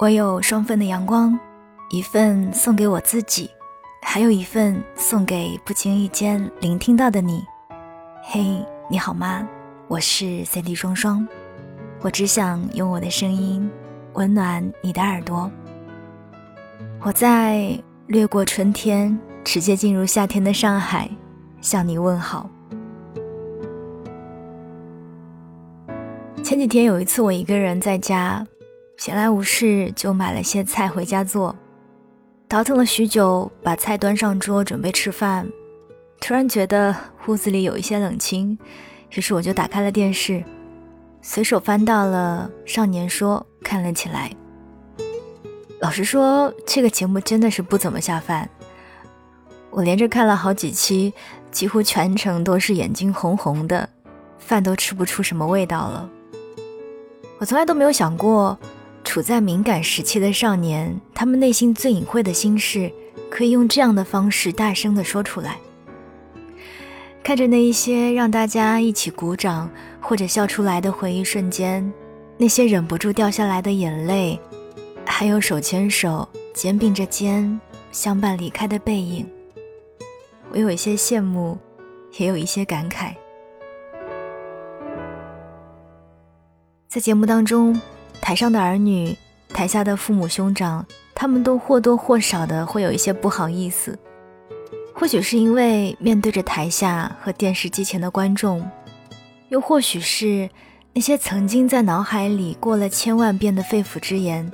我有双份的阳光，一份送给我自己，还有一份送给不经意间聆听到的你。嘿，你好吗？我是 CD 双双，我只想用我的声音温暖你的耳朵。我在掠过春天，直接进入夏天的上海，向你问好。前几天有一次，我一个人在家。闲来无事，就买了些菜回家做。倒腾了许久，把菜端上桌，准备吃饭。突然觉得屋子里有一些冷清，于是我就打开了电视，随手翻到了《少年说》，看了起来。老实说，这个节目真的是不怎么下饭。我连着看了好几期，几乎全程都是眼睛红红的，饭都吃不出什么味道了。我从来都没有想过。处在敏感时期的少年，他们内心最隐晦的心事，可以用这样的方式大声地说出来。看着那一些让大家一起鼓掌或者笑出来的回忆瞬间，那些忍不住掉下来的眼泪，还有手牵手、肩并着肩相伴离开的背影，我有一些羡慕，也有一些感慨。在节目当中。台上的儿女，台下的父母兄长，他们都或多或少的会有一些不好意思。或许是因为面对着台下和电视机前的观众，又或许是那些曾经在脑海里过了千万遍的肺腑之言，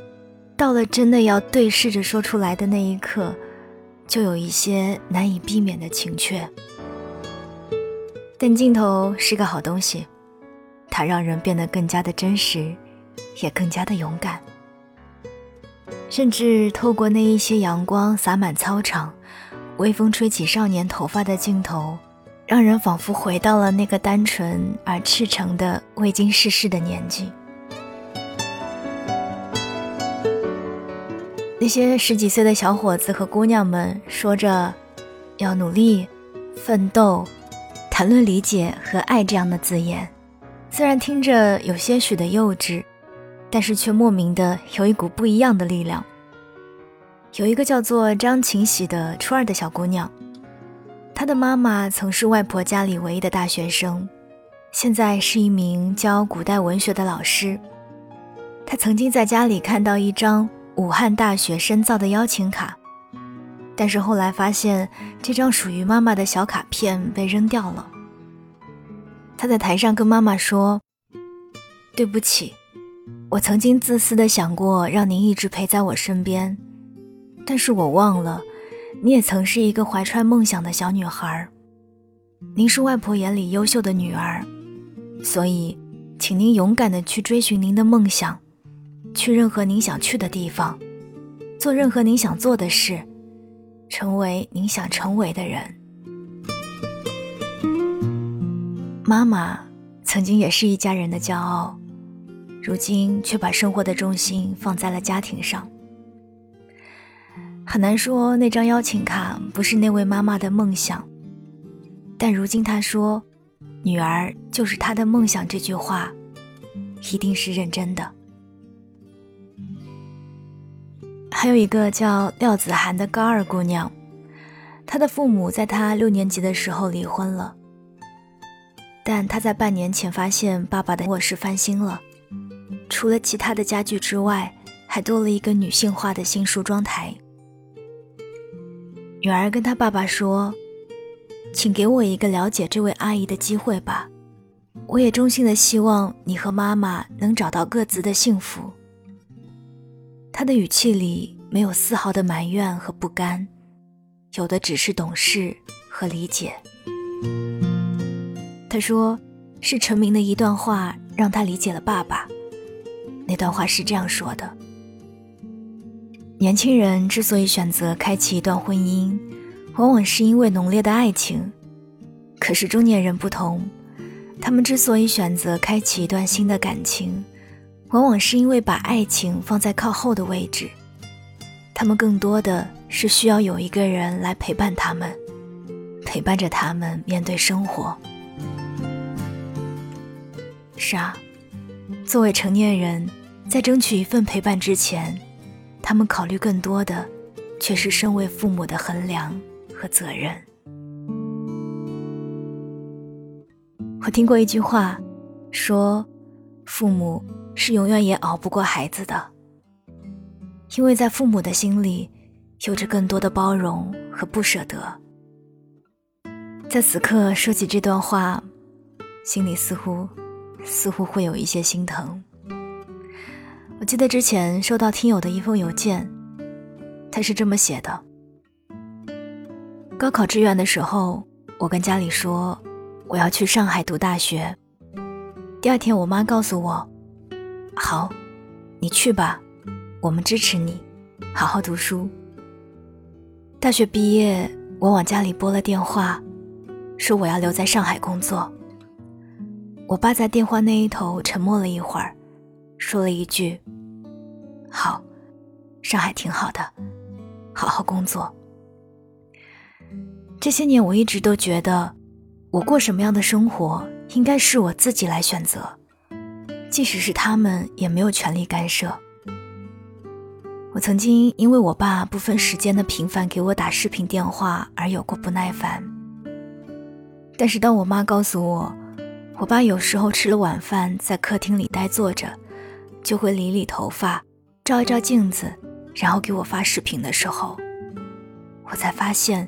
到了真的要对视着说出来的那一刻，就有一些难以避免的情怯。但镜头是个好东西，它让人变得更加的真实。也更加的勇敢，甚至透过那一些阳光洒满操场，微风吹起少年头发的镜头，让人仿佛回到了那个单纯而赤诚的未经世事的年纪。那些十几岁的小伙子和姑娘们说着要努力、奋斗，谈论理解和爱这样的字眼，虽然听着有些许的幼稚。但是却莫名的有一股不一样的力量。有一个叫做张晴喜的初二的小姑娘，她的妈妈曾是外婆家里唯一的大学生，现在是一名教古代文学的老师。她曾经在家里看到一张武汉大学深造的邀请卡，但是后来发现这张属于妈妈的小卡片被扔掉了。她在台上跟妈妈说：“对不起。”我曾经自私的想过让您一直陪在我身边，但是我忘了，你也曾是一个怀揣梦想的小女孩。您是外婆眼里优秀的女儿，所以，请您勇敢的去追寻您的梦想，去任何您想去的地方，做任何您想做的事，成为您想成为的人。妈妈曾经也是一家人的骄傲。如今却把生活的重心放在了家庭上，很难说那张邀请卡不是那位妈妈的梦想。但如今她说：“女儿就是她的梦想。”这句话，一定是认真的。还有一个叫廖子涵的高二姑娘，她的父母在她六年级的时候离婚了，但她在半年前发现爸爸的卧室翻新了。除了其他的家具之外，还多了一个女性化的新梳妆台。女儿跟她爸爸说：“请给我一个了解这位阿姨的机会吧，我也衷心的希望你和妈妈能找到各自的幸福。”她的语气里没有丝毫的埋怨和不甘，有的只是懂事和理解。他说：“是陈明的一段话让他理解了爸爸。”那段话是这样说的：年轻人之所以选择开启一段婚姻，往往是因为浓烈的爱情；可是中年人不同，他们之所以选择开启一段新的感情，往往是因为把爱情放在靠后的位置。他们更多的是需要有一个人来陪伴他们，陪伴着他们面对生活。是啊。作为成年人，在争取一份陪伴之前，他们考虑更多的，却是身为父母的衡量和责任。我听过一句话，说，父母是永远也熬不过孩子的，因为在父母的心里，有着更多的包容和不舍得。在此刻说起这段话，心里似乎，似乎会有一些心疼。我记得之前收到听友的一封邮件，他是这么写的：高考志愿的时候，我跟家里说我要去上海读大学。第二天，我妈告诉我：“好，你去吧，我们支持你，好好读书。”大学毕业，我往家里拨了电话，说我要留在上海工作。我爸在电话那一头沉默了一会儿。说了一句：“好，上海挺好的，好好工作。”这些年，我一直都觉得，我过什么样的生活，应该是我自己来选择，即使是他们，也没有权利干涉。我曾经因为我爸不分时间的频繁给我打视频电话而有过不耐烦，但是当我妈告诉我，我爸有时候吃了晚饭在客厅里呆坐着。就会理理头发，照一照镜子，然后给我发视频的时候，我才发现，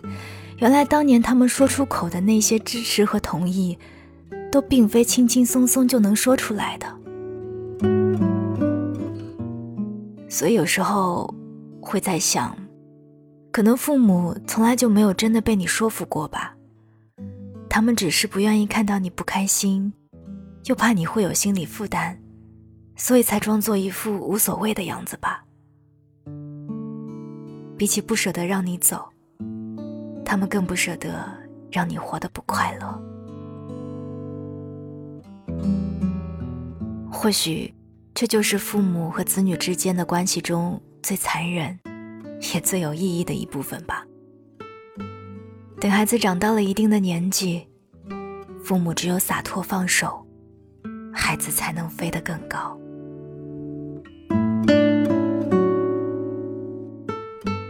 原来当年他们说出口的那些支持和同意，都并非轻轻松松就能说出来的。所以有时候会在想，可能父母从来就没有真的被你说服过吧，他们只是不愿意看到你不开心，又怕你会有心理负担。所以才装作一副无所谓的样子吧。比起不舍得让你走，他们更不舍得让你活得不快乐。或许，这就是父母和子女之间的关系中最残忍，也最有意义的一部分吧。等孩子长到了一定的年纪，父母只有洒脱放手，孩子才能飞得更高。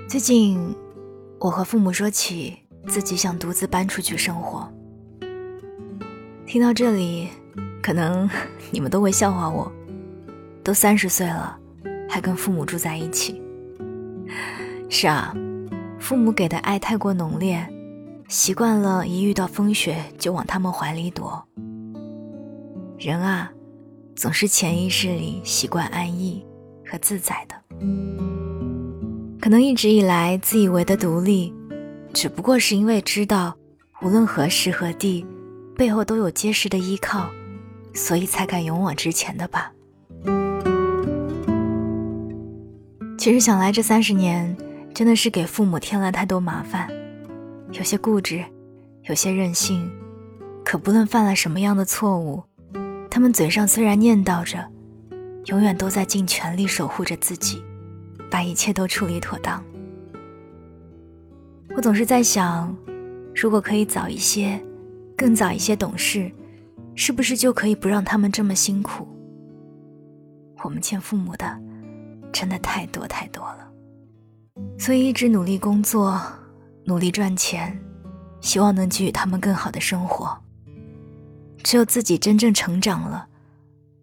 最近，我和父母说起自己想独自搬出去生活。听到这里，可能 你们都会笑话我，都三十岁了，还跟父母住在一起。是啊，父母给的爱太过浓烈，习惯了一遇到风雪就往他们怀里躲。人啊，总是潜意识里习惯安逸和自在的。可能一直以来自以为的独立，只不过是因为知道，无论何时何地，背后都有结实的依靠，所以才敢勇往直前的吧。其实想来，这三十年真的是给父母添了太多麻烦，有些固执，有些任性，可不论犯了什么样的错误，他们嘴上虽然念叨着，永远都在尽全力守护着自己。把一切都处理妥当。我总是在想，如果可以早一些，更早一些懂事，是不是就可以不让他们这么辛苦？我们欠父母的，真的太多太多了。所以一直努力工作，努力赚钱，希望能给予他们更好的生活。只有自己真正成长了，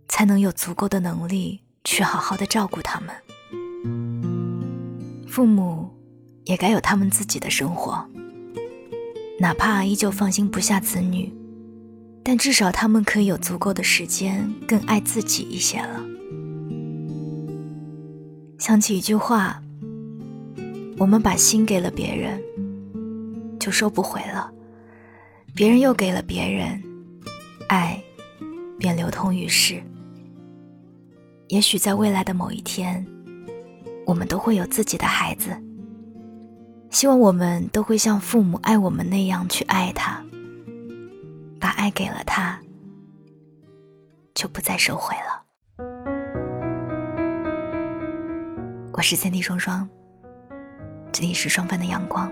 才能有足够的能力去好好的照顾他们。父母也该有他们自己的生活，哪怕依旧放心不下子女，但至少他们可以有足够的时间更爱自己一些了。想起一句话：“我们把心给了别人，就收不回了；别人又给了别人，爱便流通于世。”也许在未来的某一天。我们都会有自己的孩子，希望我们都会像父母爱我们那样去爱他，把爱给了他，就不再收回了。我是三 D 双双，这里是双帆的阳光。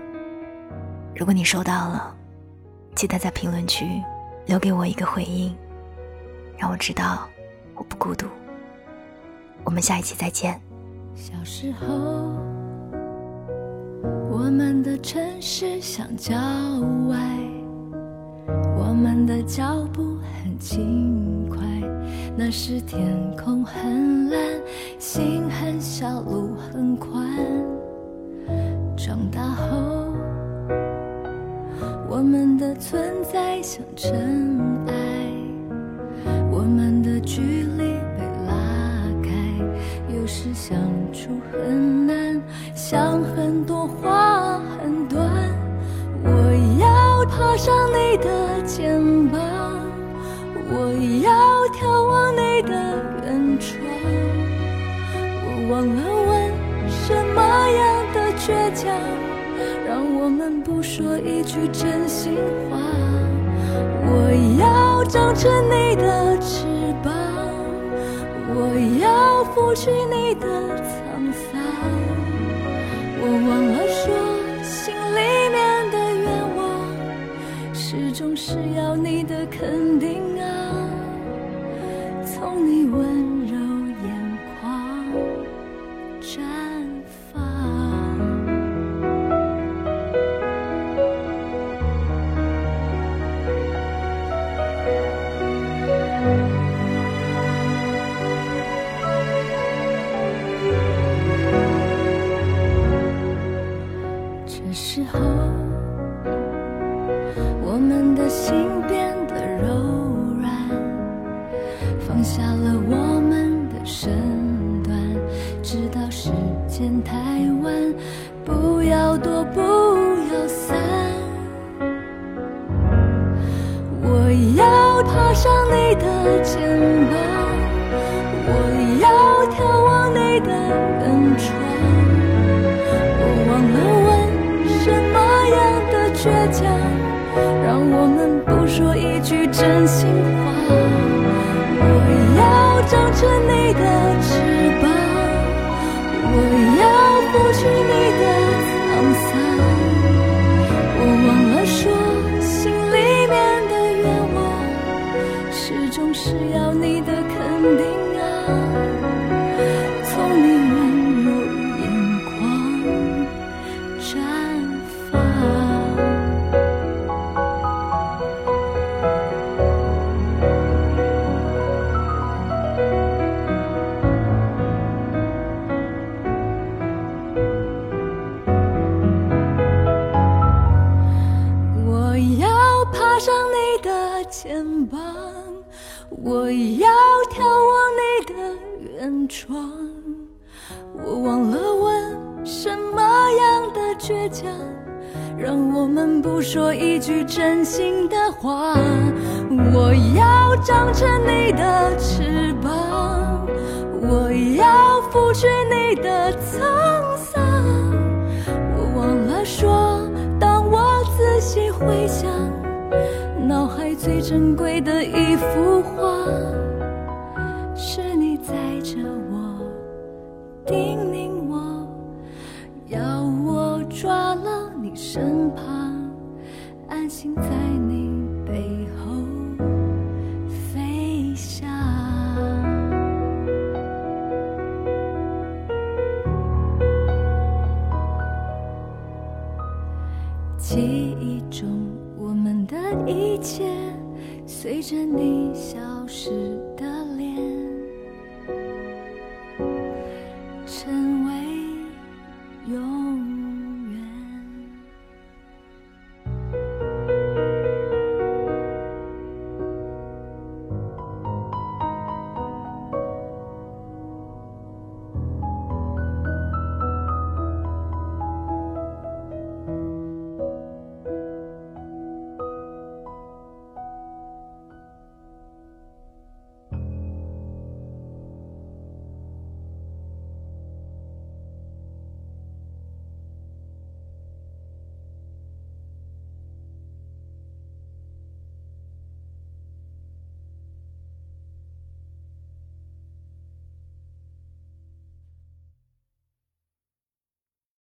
如果你收到了，记得在评论区留给我一个回应，让我知道我不孤独。我们下一期再见。小时候，我们的城市像郊外，我们的脚步很轻快。那时天空很蓝，心很小，路很宽。长大后，我们的存在像尘埃，我们的距离被拉开，有时相处很难，想很多话很短。我要爬上你的肩膀，我要眺望你的远窗，我忘了问什么样的倔强，让我们不说一句真心话。我要长成你的翅膀，我要拂去你的沧桑。我忘了说，心里面的愿望，始终是要你的肯定这时候，我们的心变得柔软。放下了我们的身段，直到时间太晚，不要躲，不要散。我要爬上你的肩说一句真心话。我要长成你的翅膀，我要拂去你的沧桑。我忘了说，心里面的愿望，始终是要你窗。我忘了问什么样的倔强，让我们不说一句真心的话。我要长成你的翅膀，我要拂去你的沧桑。我忘了说，当我仔细回想，脑海最珍贵的一幅画，载着我，叮咛我，要我抓牢你身旁，安心在你背后飞翔。记忆中，我们的一切随着你消失的脸